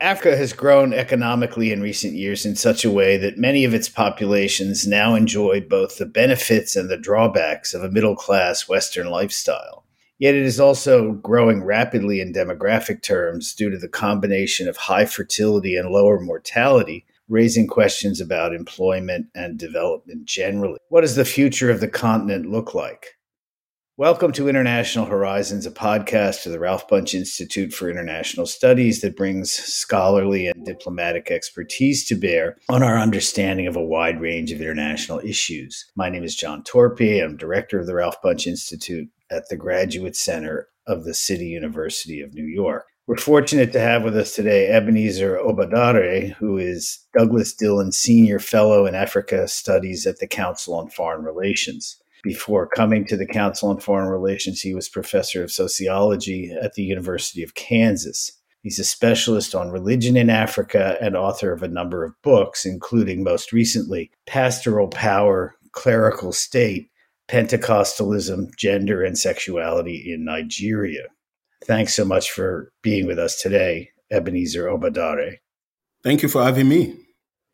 Africa has grown economically in recent years in such a way that many of its populations now enjoy both the benefits and the drawbacks of a middle class Western lifestyle. Yet it is also growing rapidly in demographic terms due to the combination of high fertility and lower mortality, raising questions about employment and development generally. What does the future of the continent look like? Welcome to International Horizons, a podcast of the Ralph Bunche Institute for International Studies that brings scholarly and diplomatic expertise to bear on our understanding of a wide range of international issues. My name is John Torpey. I'm director of the Ralph Bunche Institute at the Graduate Center of the City University of New York. We're fortunate to have with us today Ebenezer Obadare, who is Douglas Dillon Senior Fellow in Africa Studies at the Council on Foreign Relations. Before coming to the Council on Foreign Relations, he was professor of sociology at the University of Kansas. He's a specialist on religion in Africa and author of a number of books, including most recently Pastoral Power, Clerical State, Pentecostalism, Gender and Sexuality in Nigeria. Thanks so much for being with us today, Ebenezer Obadare. Thank you for having me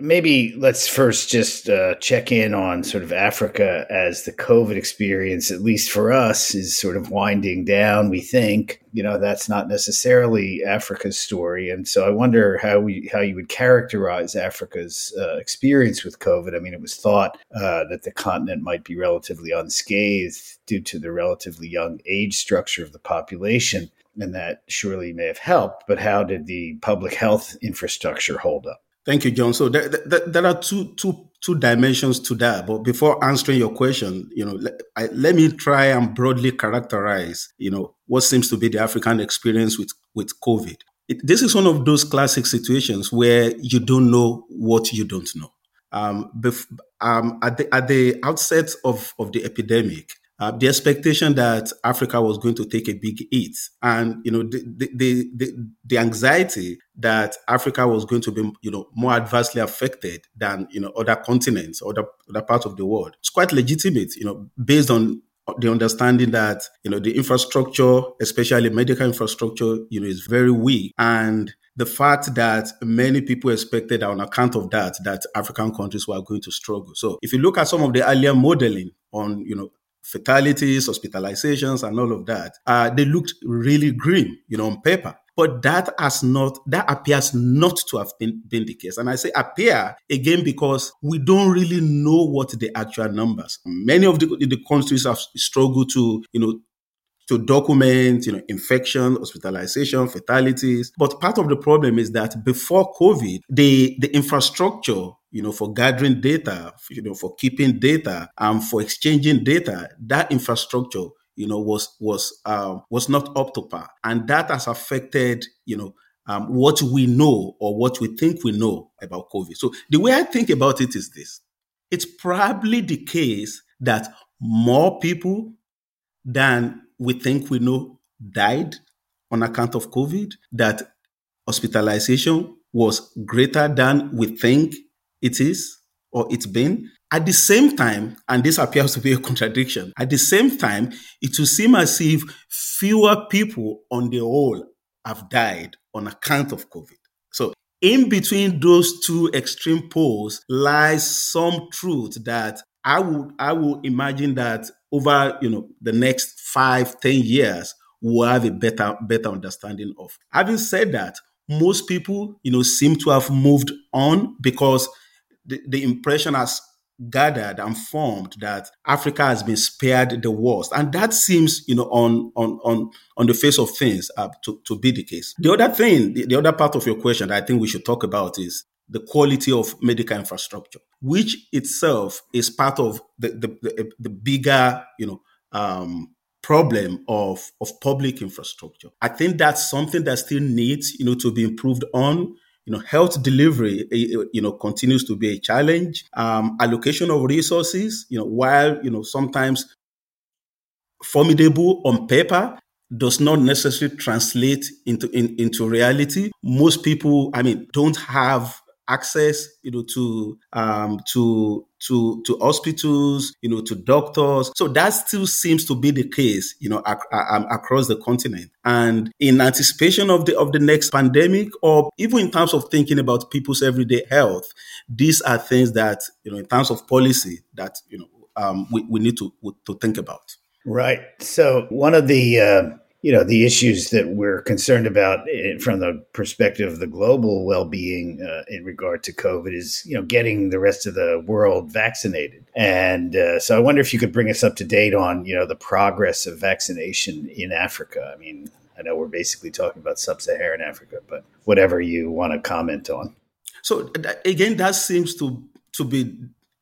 maybe let's first just uh, check in on sort of Africa as the COVID experience, at least for us, is sort of winding down. We think, you know, that's not necessarily Africa's story, and so I wonder how we how you would characterize Africa's uh, experience with COVID. I mean, it was thought uh, that the continent might be relatively unscathed due to the relatively young age structure of the population. And that surely may have helped, but how did the public health infrastructure hold up? Thank you, John. So there, there, there, are two, two, two dimensions to that. But before answering your question, you know, let, I, let me try and broadly characterize, you know, what seems to be the African experience with, with COVID. It, this is one of those classic situations where you don't know what you don't know. Um, bef- um, at, the, at the outset of, of the epidemic, uh, the expectation that Africa was going to take a big hit, and you know the, the the the anxiety that Africa was going to be you know more adversely affected than you know other continents, other other parts of the world. It's quite legitimate, you know, based on the understanding that you know the infrastructure, especially medical infrastructure, you know, is very weak, and the fact that many people expected on account of that that African countries were going to struggle. So if you look at some of the earlier modeling on you know fatalities, hospitalizations, and all of that, uh, they looked really grim, you know, on paper. But that has not, that appears not to have been, been the case. And I say appear again because we don't really know what the actual numbers. Many of the, the countries have struggled to, you know, to document, you know, infection, hospitalization, fatalities. But part of the problem is that before COVID, the, the infrastructure, you know, for gathering data, you know, for keeping data and for exchanging data, that infrastructure, you know, was was um, was not up to par, and that has affected, you know, um, what we know or what we think we know about COVID. So the way I think about it is this: it's probably the case that more people than we think we know died on account of COVID, that hospitalization was greater than we think it is or it's been. At the same time, and this appears to be a contradiction, at the same time, it will seem as if fewer people on the whole have died on account of COVID. So, in between those two extreme poles lies some truth that I would I would imagine that over you know the next five ten years we'll have a better better understanding of. Having said that, most people you know seem to have moved on because the, the impression has gathered and formed that Africa has been spared the worst, and that seems, you know, on on on on the face of things uh, to to be the case. The other thing, the, the other part of your question that I think we should talk about is the quality of medical infrastructure, which itself is part of the the, the, the bigger, you know, um, problem of of public infrastructure. I think that's something that still needs, you know, to be improved on. You know, health delivery, eh, eh, you know, continues to be a challenge. Um, allocation of resources, you know, while you know sometimes formidable on paper, does not necessarily translate into in, into reality. Most people, I mean, don't have access, you know, to um, to to, to hospitals, you know, to doctors. So that still seems to be the case, you know, ac- ac- across the continent. And in anticipation of the, of the next pandemic, or even in terms of thinking about people's everyday health, these are things that, you know, in terms of policy that, you know, um, we, we need to, to think about. Right. So one of the uh, you know the issues that we're concerned about from the perspective of the global well-being uh, in regard to COVID is you know getting the rest of the world vaccinated, and uh, so I wonder if you could bring us up to date on you know the progress of vaccination in Africa. I mean, I know we're basically talking about sub-Saharan Africa, but whatever you want to comment on. So again, that seems to to be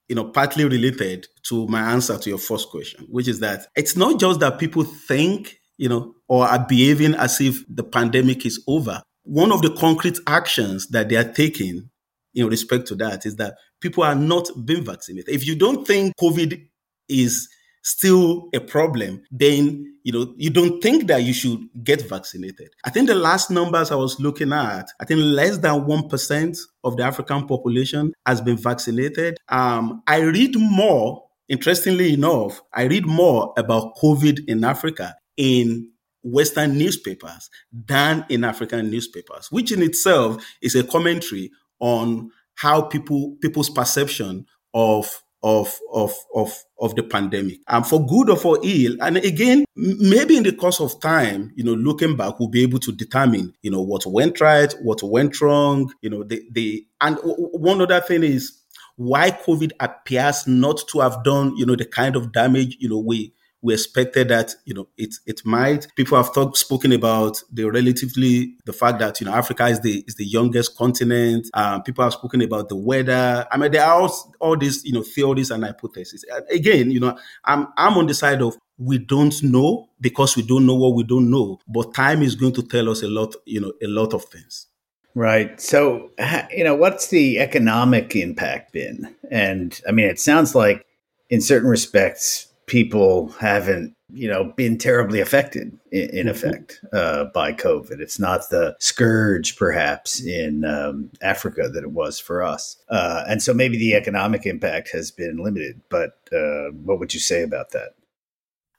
you know, partly related to my answer to your first question, which is that it's not just that people think, you know, or are behaving as if the pandemic is over. One of the concrete actions that they are taking in respect to that is that people are not being vaccinated. If you don't think COVID is still a problem, then you know you don't think that you should get vaccinated. I think the last numbers I was looking at, I think less than one percent of the African population has been vaccinated. Um, I read more. Interestingly enough, I read more about COVID in Africa in Western newspapers than in African newspapers, which in itself is a commentary on how people people's perception of of of of of the pandemic. And for good or for ill and again maybe in the course of time you know looking back we'll be able to determine you know what went right what went wrong you know the the and one other thing is why covid appears not to have done you know the kind of damage you know we we expected that you know it it might. People have talked spoken about the relatively the fact that you know Africa is the is the youngest continent. Um, people have spoken about the weather. I mean, there are all, all these you know theories and hypotheses. Again, you know, I'm I'm on the side of we don't know because we don't know what we don't know. But time is going to tell us a lot. You know, a lot of things. Right. So, you know, what's the economic impact been? And I mean, it sounds like in certain respects, people haven't you know been terribly affected in, in mm-hmm. effect uh, by covid it's not the scourge perhaps in um, africa that it was for us uh, and so maybe the economic impact has been limited but uh, what would you say about that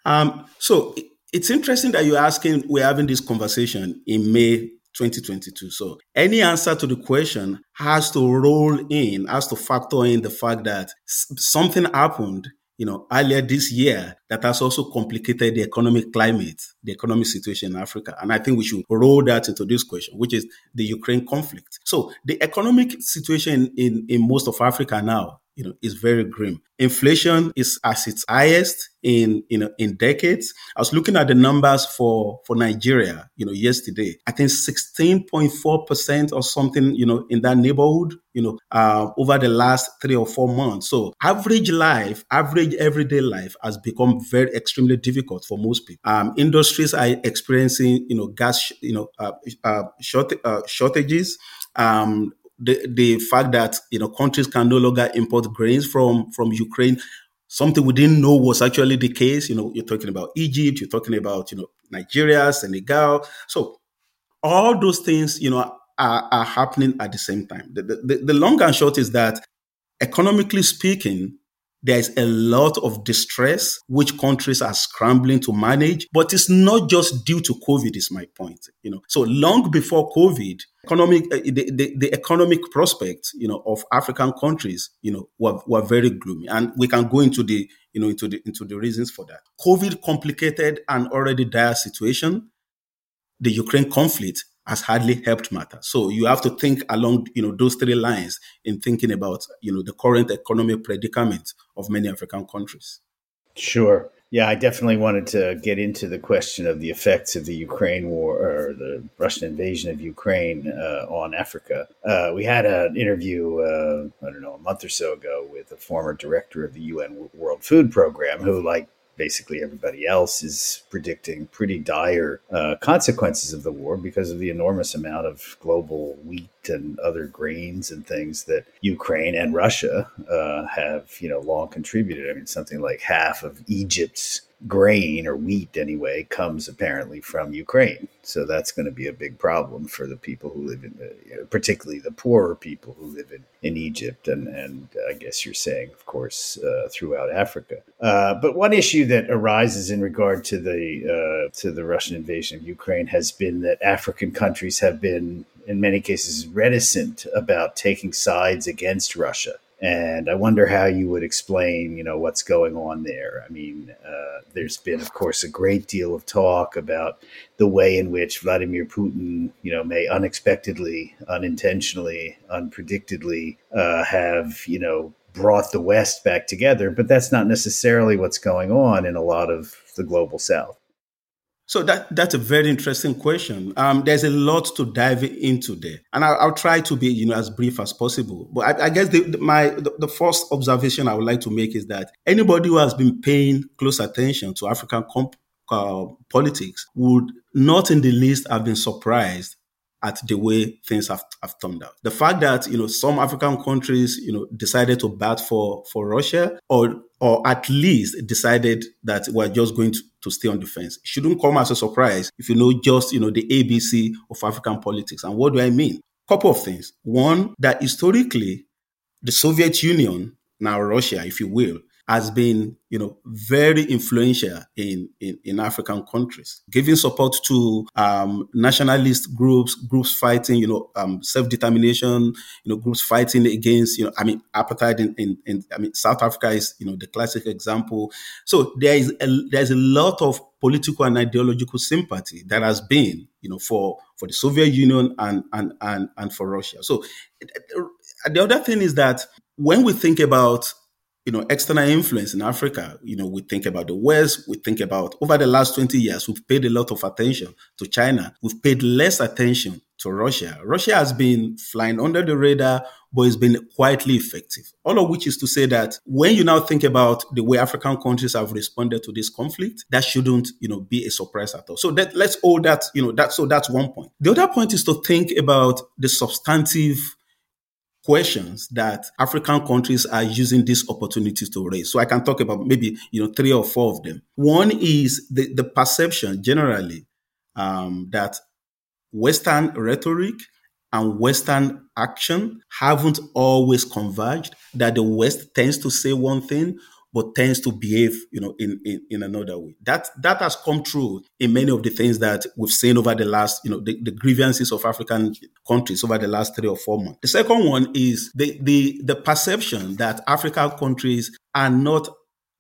um, so it's interesting that you're asking we're having this conversation in may 2022. So any answer to the question has to roll in, has to factor in the fact that something happened you know, earlier this year that has also complicated the economic climate, the economic situation in Africa. And I think we should roll that into this question, which is the Ukraine conflict. So the economic situation in, in most of Africa now you know, is very grim. Inflation is at its highest in, you know, in decades. I was looking at the numbers for, for Nigeria, you know, yesterday. I think 16.4% or something, you know, in that neighborhood, you know, uh, over the last three or four months. So average life, average everyday life has become very extremely difficult for most people. Um, industries are experiencing, you know, gas, you know, uh, uh, short, uh, shortages. Um, the, the fact that you know countries can no longer import grains from from Ukraine, something we didn't know was actually the case. You know, you're talking about Egypt, you're talking about you know Nigeria, Senegal. So all those things, you know, are, are happening at the same time. The, the, the long and short is that economically speaking, there is a lot of distress which countries are scrambling to manage, but it's not just due to COVID, is my point. You know, so long before COVID, economic uh, the, the, the, economic prospects, you know, of African countries, you know, were, were very gloomy, and we can go into the you know into the into the reasons for that. COVID complicated an already dire situation. The Ukraine conflict has hardly helped matters. So you have to think along, you know, those three lines in thinking about, you know, the current economic predicament of many African countries. Sure. Yeah, I definitely wanted to get into the question of the effects of the Ukraine war or the Russian invasion of Ukraine uh, on Africa. Uh, we had an interview, uh, I don't know, a month or so ago with a former director of the UN World Food Program who, like basically everybody else is predicting pretty dire uh, consequences of the war because of the enormous amount of global wheat and other grains and things that Ukraine and Russia uh, have, you know, long contributed. I mean, something like half of Egypt's grain or wheat anyway comes apparently from Ukraine. So that's going to be a big problem for the people who live in, the, particularly the poorer people who live in, in Egypt, and and I guess you're saying, of course, uh, throughout Africa. Uh, but one issue that arises in regard to the uh, to the Russian invasion of Ukraine has been that African countries have been, in many cases, reticent about taking sides against Russia. And I wonder how you would explain, you know, what's going on there. I mean, uh, there's been, of course, a great deal of talk about the way in which Vladimir Putin, you know, may unexpectedly, unintentionally, unpredictedly uh, have, you know, brought the West back together. But that's not necessarily what's going on in a lot of the global South. So that that's a very interesting question. Um, there's a lot to dive into there, and I'll, I'll, try to be you know as brief as possible. But I, I guess the, the, my the, the, first observation I would like to make is that anybody who has been paying close attention to African comp, uh, politics would not in the least have been surprised at the way things have, have turned out. The fact that, you know, some African countries, you know, decided to bat for, for Russia or, or at least decided that we're just going to, to stay on defense shouldn't come as a surprise if you know just, you know, the ABC of African politics. And what do I mean? Couple of things. One, that historically, the Soviet Union, now Russia, if you will, has been, you know, very influential in, in, in African countries, giving support to um, nationalist groups, groups fighting, you know, um, self-determination, you know, groups fighting against, you know, I mean, apartheid in, in, in, I mean, South Africa is, you know, the classic example. So there is a, there's a lot of political and ideological sympathy that has been, you know, for, for the Soviet Union and, and, and, and for Russia. So the other thing is that when we think about you know, external influence in Africa, you know, we think about the West, we think about over the last 20 years, we've paid a lot of attention to China. We've paid less attention to Russia. Russia has been flying under the radar, but it's been quietly effective. All of which is to say that when you now think about the way African countries have responded to this conflict, that shouldn't, you know, be a surprise at all. So that let's hold that, you know, that so that's one point. The other point is to think about the substantive questions that African countries are using these opportunities to raise. So I can talk about maybe you know three or four of them. One is the, the perception generally um, that Western rhetoric and Western action haven't always converged. That the West tends to say one thing, but tends to behave, you know, in, in, in another way. That that has come true in many of the things that we've seen over the last, you know, the, the grievances of African countries over the last three or four months. The second one is the the the perception that African countries are not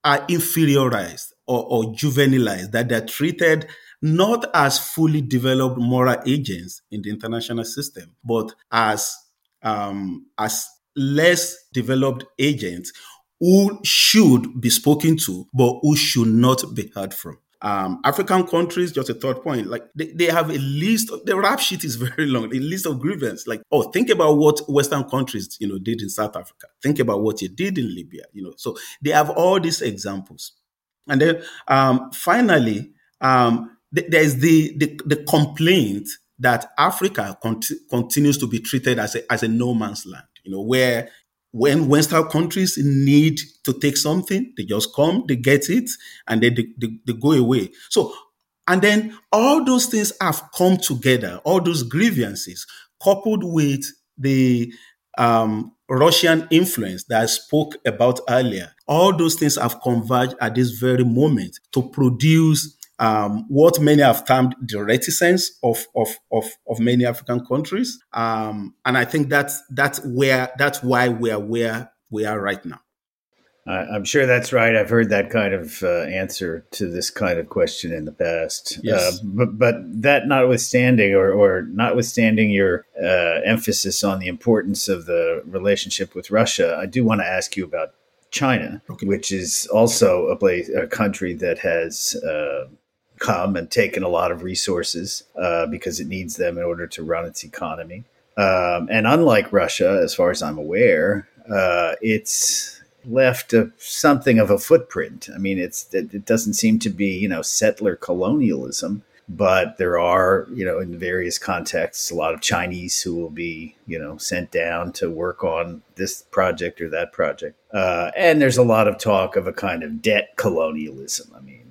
are inferiorized or, or juvenilized, that they're treated not as fully developed moral agents in the international system, but as um, as less developed agents who should be spoken to, but who should not be heard from. Um, African countries, just a third point, like they, they have a list, of, the rap sheet is very long, a list of grievances. Like, oh, think about what Western countries, you know, did in South Africa. Think about what you did in Libya, you know. So they have all these examples. And then um, finally, um, th- there's the, the, the complaint that Africa cont- continues to be treated as a, as a no man's land, you know, where when Western countries need to take something, they just come, they get it, and then they, they, they, go away. So, and then all those things have come together, all those grievances, coupled with the um, Russian influence that I spoke about earlier, all those things have converged at this very moment to produce um, what many have termed the reticence of, of, of, of many African countries. Um, and I think that's, that's where, that's why we are where we are right now. I'm sure that's right. I've heard that kind of uh, answer to this kind of question in the past. Yes. Uh, but, but that notwithstanding, or, or notwithstanding your uh, emphasis on the importance of the relationship with Russia, I do want to ask you about China, okay. which is also a place, a country that has uh, come and taken a lot of resources uh, because it needs them in order to run its economy. Um, and unlike Russia, as far as I'm aware, uh, it's left a, something of a footprint. I mean, it's it, it, doesn't seem to be you know settler colonialism. but there are, you know, in various contexts, a lot of Chinese who will be, you know, sent down to work on this project or that project. Uh, and there's a lot of talk of a kind of debt colonialism. I mean,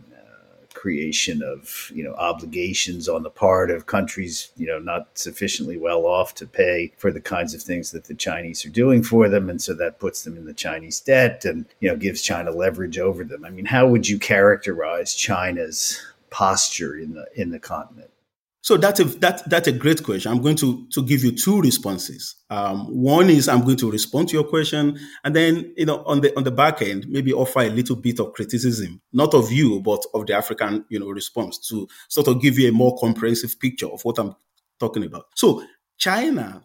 creation of you know obligations on the part of countries you know not sufficiently well off to pay for the kinds of things that the Chinese are doing for them, and so that puts them in the Chinese debt and you know gives China leverage over them. I mean, how would you characterize China's posture in the in the continent? So that's a that, that's a great question. I'm going to to give you two responses. Um, one is I'm going to respond to your question, and then you know on the on the back end maybe offer a little bit of criticism, not of you but of the African you know response to sort of give you a more comprehensive picture of what I'm talking about. So China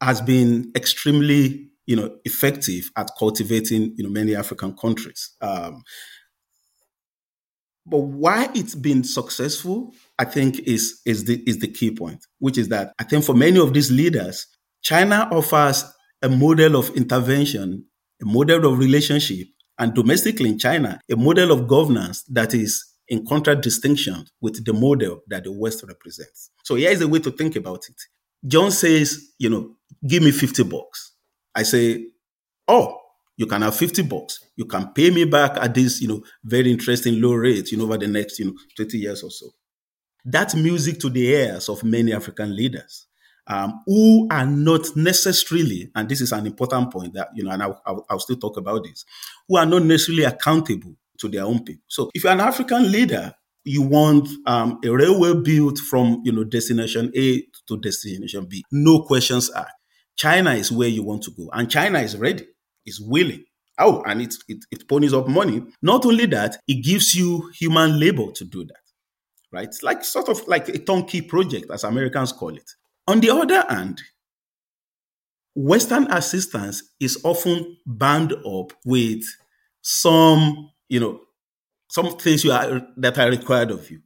has been extremely you know effective at cultivating you know many African countries. Um, but why it's been successful, I think, is, is, the, is the key point, which is that I think for many of these leaders, China offers a model of intervention, a model of relationship, and domestically in China, a model of governance that is in contradistinction with the model that the West represents. So here is a way to think about it. John says, you know, give me 50 bucks. I say, oh, you can have 50 bucks. You can pay me back at this, you know, very interesting low rate, you know, over the next, you know, 20 years or so. That's music to the ears of many African leaders um, who are not necessarily, and this is an important point that, you know, and I'll, I'll, I'll still talk about this, who are not necessarily accountable to their own people. So if you're an African leader, you want um, a railway built from, you know, destination A to destination B. No questions asked. China is where you want to go, and China is ready is willing. Oh, and it, it, it ponies up money. Not only that, it gives you human labor to do that, right? Like sort of like a turnkey project, as Americans call it. On the other hand, Western assistance is often bound up with some, you know, some things you are, that are required of you.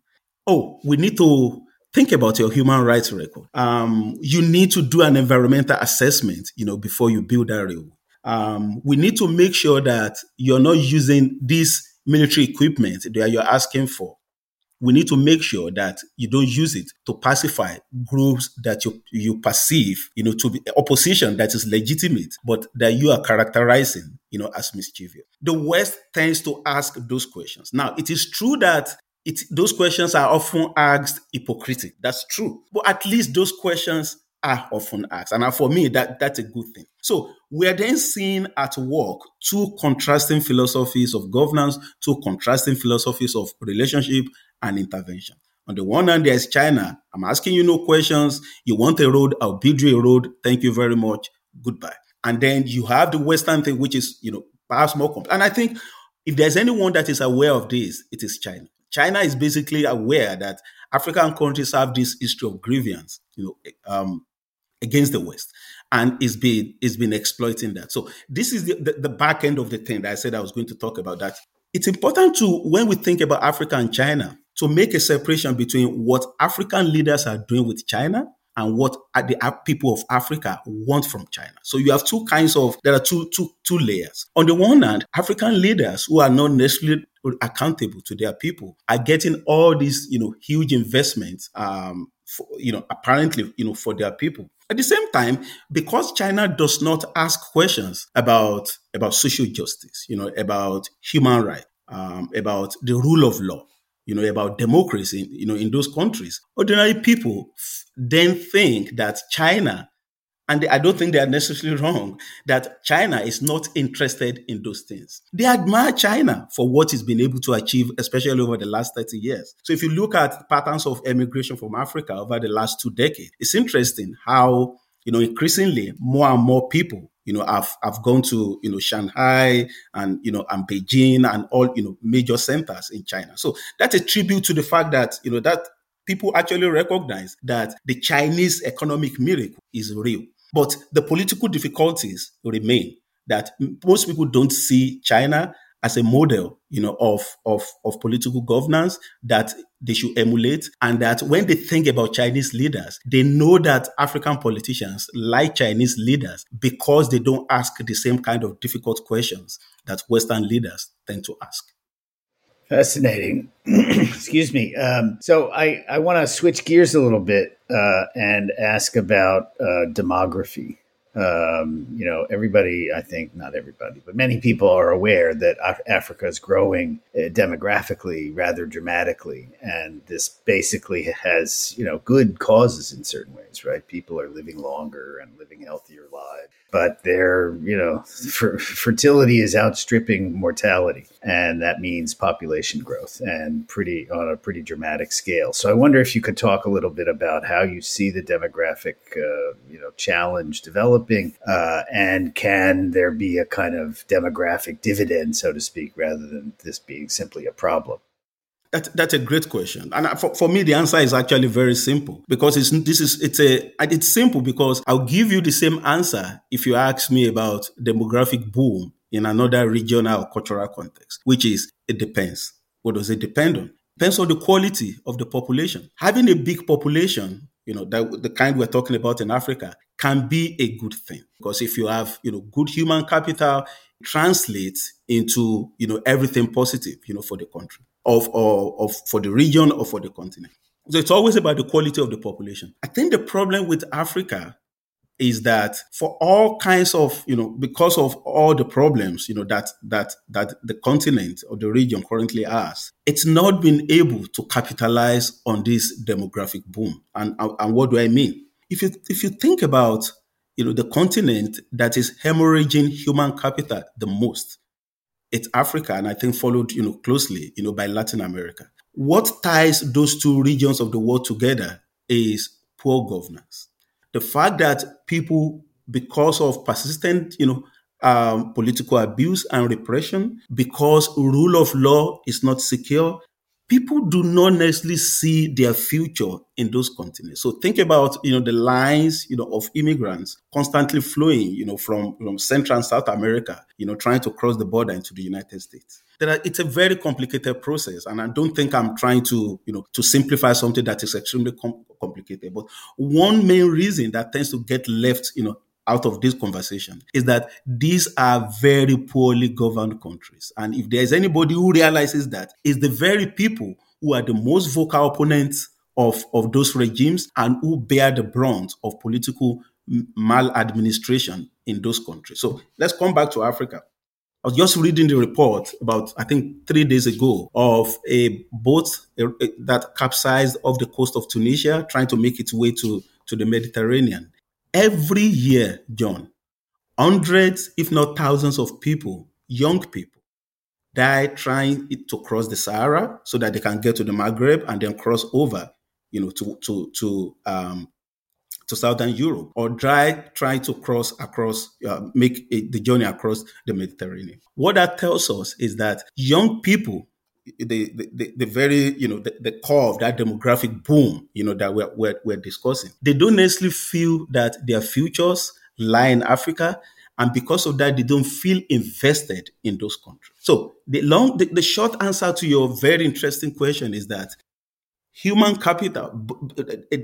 Oh, we need to think about your human rights record. Um, you need to do an environmental assessment, you know, before you build that railway um, we need to make sure that you're not using this military equipment that you're asking for. We need to make sure that you don't use it to pacify groups that you, you perceive, you know, to be opposition that is legitimate, but that you are characterizing, you know, as mischievous. The West tends to ask those questions. Now, it is true that it, those questions are often asked hypocritic. That's true. But at least those questions are often asked. And uh, for me, that, that's a good thing. So we are then seeing at work two contrasting philosophies of governance, two contrasting philosophies of relationship and intervention. On the one hand, there's China. I'm asking you no questions. You want a road, I'll build you a road. Thank you very much. Goodbye. And then you have the Western thing, which is, you know, perhaps more complex. And I think if there's anyone that is aware of this, it is China. China is basically aware that African countries have this history of grievance, you know, um, against the West. And it's been it's been exploiting that. So this is the, the, the back end of the thing that I said I was going to talk about. That it's important to when we think about Africa and China to make a separation between what African leaders are doing with China and what the people of Africa want from China. So you have two kinds of there are two two two layers. On the one hand, African leaders who are not necessarily accountable to their people are getting all these you know huge investments um, for, you know apparently you know for their people at the same time, because China does not ask questions about, about social justice, you know, about human rights, um, about the rule of law, you know, about democracy, you know, in those countries, ordinary people then think that China and I don't think they are necessarily wrong that China is not interested in those things. They admire China for what it's been able to achieve, especially over the last 30 years. So if you look at patterns of emigration from Africa over the last two decades, it's interesting how, you know, increasingly more and more people you know, I've I've gone to, you know, Shanghai and, you know, and Beijing and all, you know, major centers in China. So that's a tribute to the fact that, you know, that people actually recognize that the Chinese economic miracle is real. But the political difficulties remain that most people don't see China as a model, you know, of, of, of political governance that they should emulate. And that when they think about Chinese leaders, they know that African politicians like Chinese leaders because they don't ask the same kind of difficult questions that Western leaders tend to ask. Fascinating. Excuse me. Um, so I, I want to switch gears a little bit uh, and ask about uh, demography. Um, you know, everybody, I think, not everybody, but many people are aware that Af- Africa is growing uh, demographically rather dramatically. And this basically has, you know, good causes in certain ways, right? People are living longer and living healthier lives but their you know fertility is outstripping mortality and that means population growth and pretty on a pretty dramatic scale. So i wonder if you could talk a little bit about how you see the demographic uh, you know challenge developing uh, and can there be a kind of demographic dividend so to speak rather than this being simply a problem that, that's a great question, and for, for me, the answer is actually very simple because it's this is it's a it's simple because I'll give you the same answer if you ask me about demographic boom in another regional or cultural context, which is it depends. What does it depend on? Depends on the quality of the population. Having a big population, you know, that, the kind we're talking about in Africa, can be a good thing because if you have, you know, good human capital, translates into, you know, everything positive, you know, for the country of, or, of for the region or for the continent. So it's always about the quality of the population. I think the problem with Africa is that for all kinds of, you know, because of all the problems, you know, that that that the continent or the region currently has, it's not been able to capitalize on this demographic boom. And and what do I mean? If you if you think about, you know, the continent that is hemorrhaging human capital the most, it's Africa, and I think followed, you know, closely, you know, by Latin America. What ties those two regions of the world together is poor governance. The fact that people, because of persistent, you know, um, political abuse and repression, because rule of law is not secure, people do not necessarily see their future in those continents. So think about, you know, the lines, you know, of immigrants constantly flowing, you know, from, from Central and South America, you know, trying to cross the border into the United States. Are, it's a very complicated process. And I don't think I'm trying to, you know, to simplify something that is extremely com- complicated. But one main reason that tends to get left, you know, out of this conversation is that these are very poorly governed countries. And if there's anybody who realizes that, it's the very people who are the most vocal opponents of, of those regimes and who bear the brunt of political maladministration in those countries. So let's come back to Africa. I was just reading the report about, I think, three days ago of a boat that capsized off the coast of Tunisia, trying to make its way to, to the Mediterranean. Every year, John, hundreds, if not thousands of people, young people, die trying to cross the Sahara so that they can get to the Maghreb and then cross over, you know, to to to um, to southern Europe, or try trying to cross across, uh, make a, the journey across the Mediterranean. What that tells us is that young people the, the, the very, you know, the, the core of that demographic boom, you know, that we're, we're, we're discussing. They don't necessarily feel that their futures lie in Africa. And because of that, they don't feel invested in those countries. So the long, the, the short answer to your very interesting question is that human capital, uh,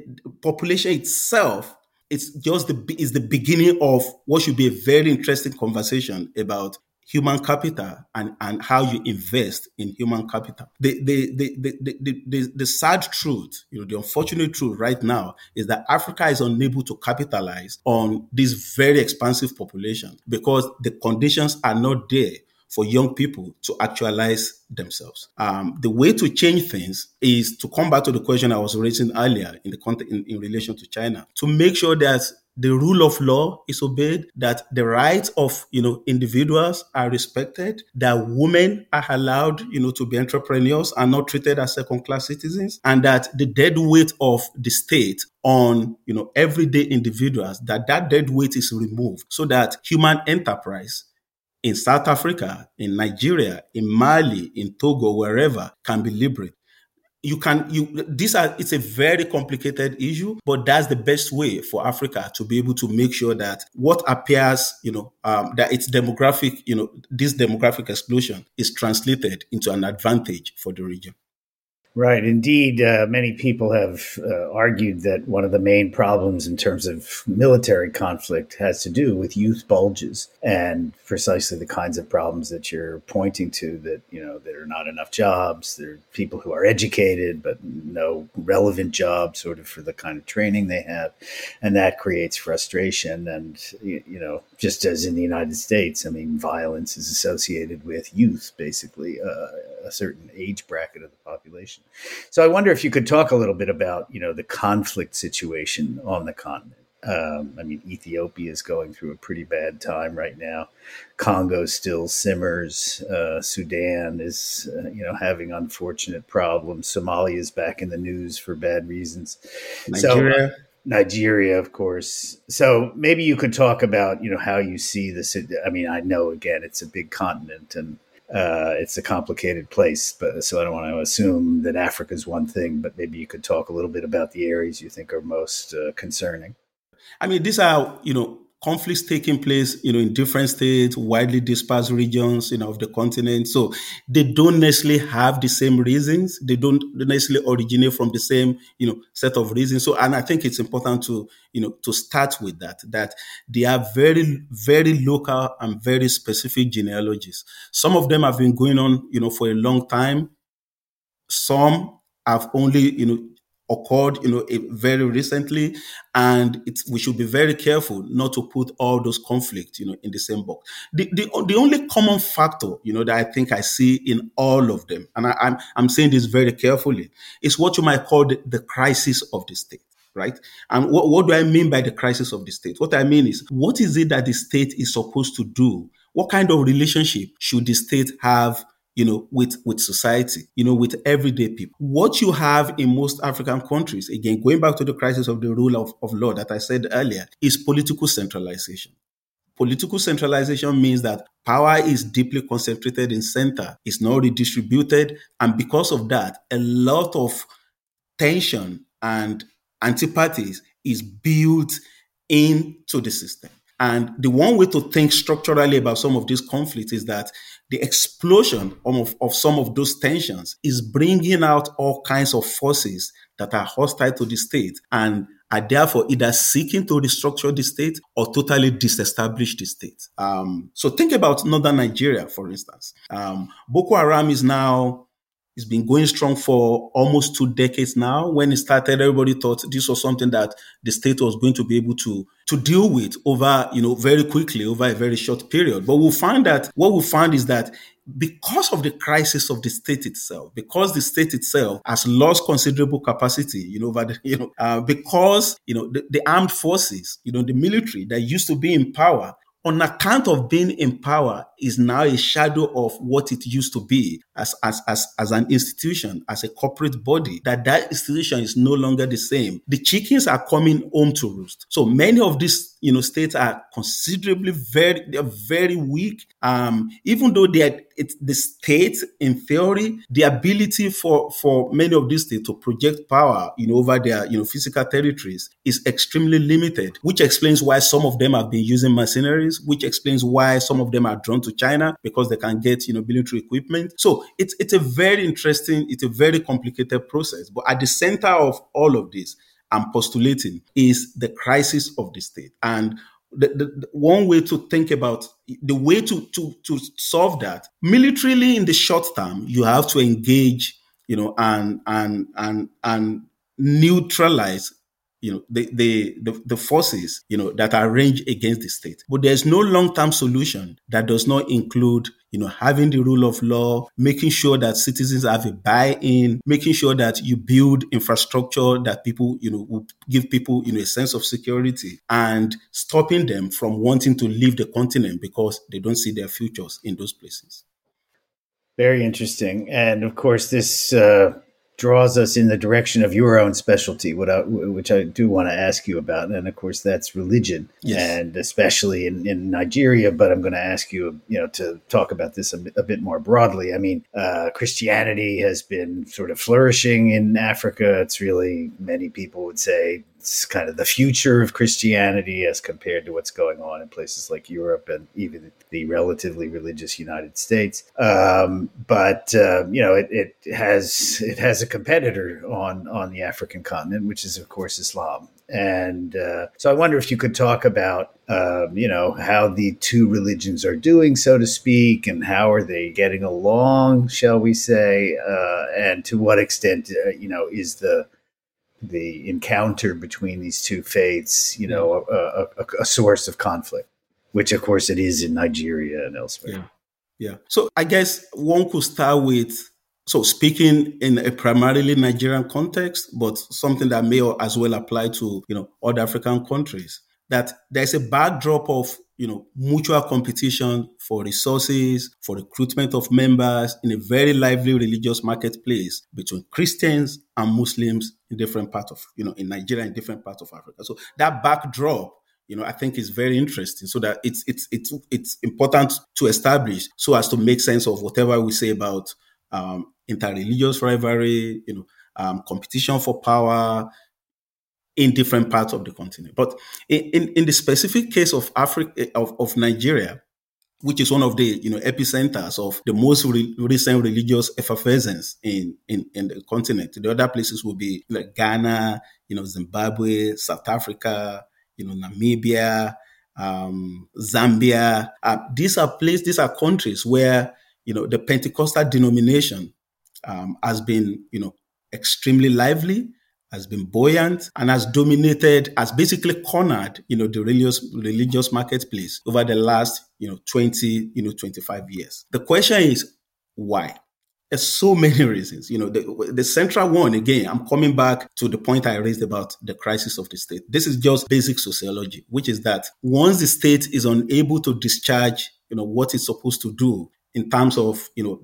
population itself, it's just the is the beginning of what should be a very interesting conversation about human capital and, and how you invest in human capital. The, the, the, the, the, the, the, sad truth, you know, the unfortunate truth right now is that Africa is unable to capitalize on this very expansive population because the conditions are not there for young people to actualize themselves. Um, the way to change things is to come back to the question I was raising earlier in the context in, in relation to China to make sure that the rule of law is obeyed, that the rights of you know individuals are respected, that women are allowed you know to be entrepreneurs and not treated as second class citizens, and that the dead weight of the state on you know everyday individuals that that dead weight is removed so that human enterprise in South Africa, in Nigeria, in Mali, in Togo, wherever can be liberated you can you these are it's a very complicated issue but that's the best way for africa to be able to make sure that what appears you know um, that its demographic you know this demographic explosion is translated into an advantage for the region Right. Indeed, uh, many people have uh, argued that one of the main problems in terms of military conflict has to do with youth bulges and precisely the kinds of problems that you're pointing to that, you know, there are not enough jobs. There are people who are educated, but no relevant jobs sort of for the kind of training they have. And that creates frustration. And, you, you know, just as in the United States, I mean, violence is associated with youth, basically, uh, a certain age bracket of the population. So I wonder if you could talk a little bit about, you know, the conflict situation on the continent. Um, I mean, Ethiopia is going through a pretty bad time right now. Congo still simmers. Uh, Sudan is, uh, you know, having unfortunate problems. Somalia is back in the news for bad reasons. Nigeria. So, Nigeria, of course. So maybe you could talk about, you know, how you see this. I mean, I know again it's a big continent and uh, it's a complicated place, but so I don't want to assume that Africa is one thing. But maybe you could talk a little bit about the areas you think are most uh, concerning. I mean, these are you know conflicts taking place, you know, in different states, widely dispersed regions, you know, of the continent. So they don't necessarily have the same reasons. They don't necessarily originate from the same, you know, set of reasons. So, and I think it's important to, you know, to start with that, that they are very, very local and very specific genealogies. Some of them have been going on, you know, for a long time. Some have only, you know, occurred, you know, very recently, and we should be very careful not to put all those conflicts, you know, in the same box. The, the, the only common factor, you know, that I think I see in all of them, and I, am I'm, I'm saying this very carefully, is what you might call the, the crisis of the state right? And what, what do I mean by the crisis of the state? What I mean is, what is it that the state is supposed to do? What kind of relationship should the state have you know, with, with society, you know, with everyday people. What you have in most African countries, again, going back to the crisis of the rule of, of law that I said earlier, is political centralization. Political centralization means that power is deeply concentrated in center, it's not redistributed. And because of that, a lot of tension and antipathies is built into the system. And the one way to think structurally about some of these conflicts is that the explosion of, of some of those tensions is bringing out all kinds of forces that are hostile to the state and are therefore either seeking to restructure the state or totally disestablish the state. Um, so think about northern Nigeria, for instance. Um, Boko Haram is now it's been going strong for almost two decades now. When it started, everybody thought this was something that the state was going to be able to, to deal with over, you know, very quickly over a very short period. But we'll find that what we find is that because of the crisis of the state itself, because the state itself has lost considerable capacity, you know, the, you know, uh, because, you know, the, the armed forces, you know, the military that used to be in power on account of being in power is now a shadow of what it used to be as, as, as, as an institution, as a corporate body, that that institution is no longer the same. The chickens are coming home to roost. So many of these, you know, states are considerably very, they're very weak. Um, even though they are, it's the state, in theory, the ability for, for many of these states to project power, you know, over their, you know, physical territories is extremely limited, which explains why some of them have been using mercenaries, which explains why some of them are drawn to China because they can get, you know, military equipment. So it's, it's a very interesting, it's a very complicated process. But at the center of all of this, I'm postulating is the crisis of the state. And the, the, the, one way to think about the way to, to, to solve that militarily in the short term, you have to engage, you know, and, and, and, and neutralize you know the, the, the the forces you know that are ranged against the state. But there's no long-term solution that does not include you know having the rule of law making sure that citizens have a buy-in making sure that you build infrastructure that people you know will give people you know a sense of security and stopping them from wanting to leave the continent because they don't see their futures in those places. Very interesting. And of course this uh draws us in the direction of your own specialty, I, which I do want to ask you about. And of course, that's religion, yes. and especially in, in Nigeria. But I'm going to ask you, you know, to talk about this a, a bit more broadly. I mean, uh, Christianity has been sort of flourishing in Africa. It's really many people would say it's kind of the future of Christianity as compared to what's going on in places like Europe and even the relatively religious United States. Um, but uh, you know, it, it, has it has a competitor on on the African continent, which is of course Islam. And uh, so I wonder if you could talk about, um, you know, how the two religions are doing, so to speak, and how are they getting along, shall we say, uh, and to what extent, uh, you know, is the the encounter between these two faiths, you know, a, a, a, source of conflict, which of course it is in Nigeria and elsewhere. Yeah. Yeah. So I guess one could start with so speaking in a primarily Nigerian context, but something that may as well apply to, you know, other African countries, that there's a backdrop of, you know, mutual competition for resources, for recruitment of members in a very lively religious marketplace between Christians and Muslims in different parts of, you know, in Nigeria and different parts of Africa. So that backdrop you know, I think is very interesting. So that it's it's it's it's important to establish so as to make sense of whatever we say about um, interreligious rivalry, you know, um, competition for power in different parts of the continent. But in, in, in the specific case of Africa, of, of Nigeria, which is one of the you know epicenters of the most re- recent religious effervescence in, in in the continent. The other places will be like Ghana, you know, Zimbabwe, South Africa, you know, Namibia, um, Zambia. Uh, these are places, these are countries where you know, the Pentecostal denomination um, has been, you know, extremely lively, has been buoyant, and has dominated, has basically cornered, you know, the religious religious marketplace over the last, you know, 20, you know, 25 years. The question is why? There's so many reasons. You know, the, the central one, again, I'm coming back to the point I raised about the crisis of the state. This is just basic sociology, which is that once the state is unable to discharge, you know, what it's supposed to do in terms of, you know,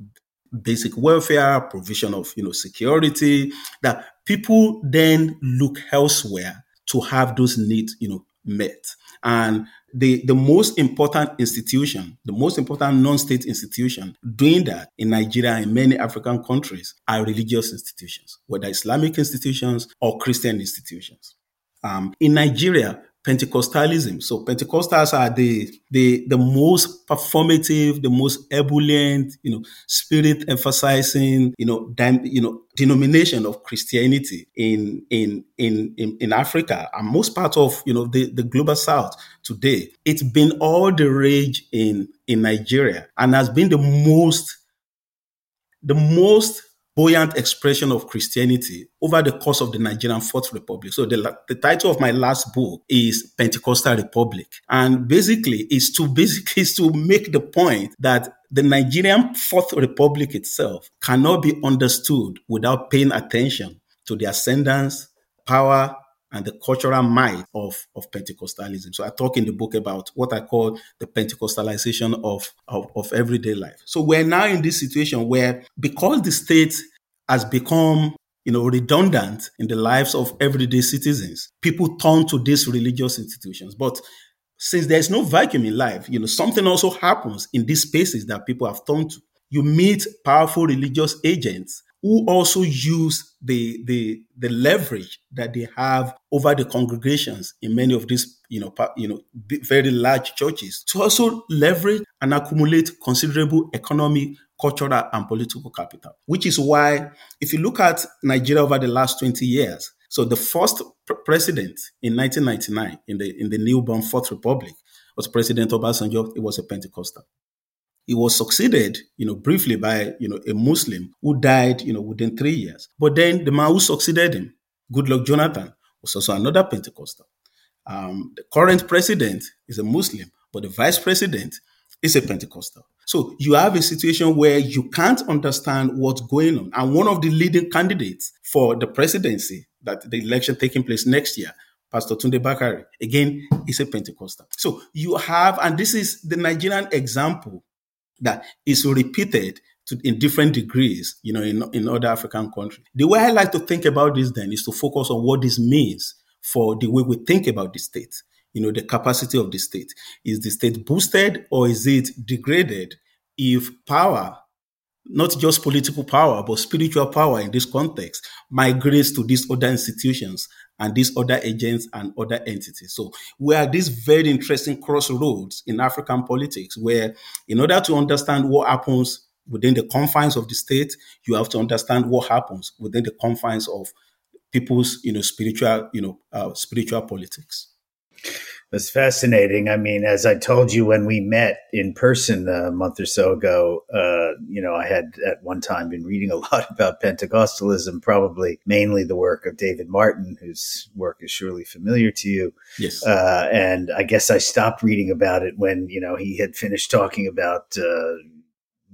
basic welfare, provision of, you know, security, that people then look elsewhere to have those needs, you know, met. And the, the most important institution, the most important non-state institution doing that in Nigeria and many African countries are religious institutions, whether Islamic institutions or Christian institutions. Um, in Nigeria, Pentecostalism. So Pentecostals are the, the, the most performative, the most ebullient, you know, spirit emphasizing, you know, dim, you know, denomination of Christianity in, in, in, in, in Africa and most part of, you know, the, the global south today. It's been all the rage in, in Nigeria and has been the most, the most buoyant expression of Christianity over the course of the Nigerian Fourth Republic. So the, the title of my last book is Pentecostal Republic. And basically is to basically is to make the point that the Nigerian Fourth Republic itself cannot be understood without paying attention to the ascendance, power, and the cultural might of, of Pentecostalism. So I talk in the book about what I call the Pentecostalization of, of, of everyday life. So we're now in this situation where because the state has become you know, redundant in the lives of everyday citizens. People turn to these religious institutions. But since there's no vacuum in life, you know, something also happens in these spaces that people have turned to. You meet powerful religious agents who also use the, the, the leverage that they have over the congregations in many of these, you know, you know, very large churches to also leverage and accumulate considerable economic, cultural, and political capital. Which is why, if you look at Nigeria over the last 20 years, so the first pr- president in 1999 in the in the newborn Fourth Republic was President Obasanjo. It was a Pentecostal. He was succeeded, you know, briefly by, you know, a Muslim who died, you know, within three years. But then the man who succeeded him, Goodluck Jonathan, was also another Pentecostal. Um, the current president is a Muslim, but the vice president is a Pentecostal. So you have a situation where you can't understand what's going on. And one of the leading candidates for the presidency, that the election taking place next year, Pastor Tunde Bakare, again, is a Pentecostal. So you have, and this is the Nigerian example that is repeated to, in different degrees, you know, in, in other African countries. The way I like to think about this then is to focus on what this means for the way we think about the state, you know, the capacity of the state. Is the state boosted or is it degraded if power, not just political power, but spiritual power in this context, migrates to these other institutions and these other agents and other entities. So we are these very interesting crossroads in African politics where in order to understand what happens within the confines of the state, you have to understand what happens within the confines of people's, you know, spiritual, you know, uh, spiritual politics. That's fascinating. I mean, as I told you when we met in person a month or so ago, uh, you know, I had at one time been reading a lot about Pentecostalism, probably mainly the work of David Martin, whose work is surely familiar to you. Yes. Uh, and I guess I stopped reading about it when, you know, he had finished talking about, uh,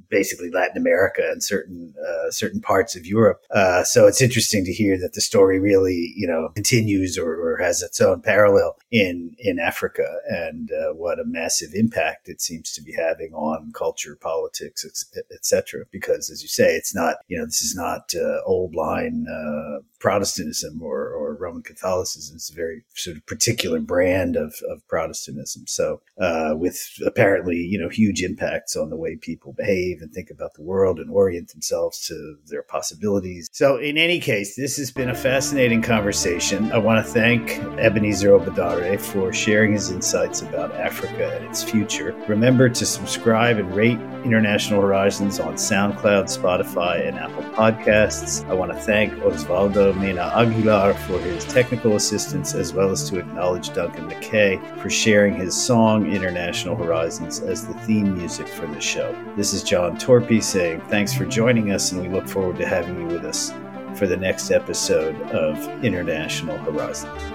basically Latin America and certain uh, certain parts of Europe. Uh, so it's interesting to hear that the story really, you know, continues or, or has its own parallel in in Africa, and uh, what a massive impact it seems to be having on culture, politics, etc. Because, as you say, it's not, you know, this is not uh, old line uh, Protestantism or, or Roman Catholicism. It's a very sort of particular brand of, of Protestantism. So, uh, with apparently, you know, huge impacts on the way people behave and think about the world and orient themselves to their possibilities. So, in any case, this has been a fascinating conversation. I want to thank Ebenezer Obadare for sharing his insights about Africa and its future. Remember to subscribe and rate International Horizons on SoundCloud, Spotify, and Apple Podcasts. I want to thank Osvaldo Mena Aguilar for his technical assistance, as well as to acknowledge Duncan McKay for sharing his song International Horizons as the theme music for the show. This is John Torpey saying thanks for joining us, and we look forward to having you with us for the next episode of International Horizons.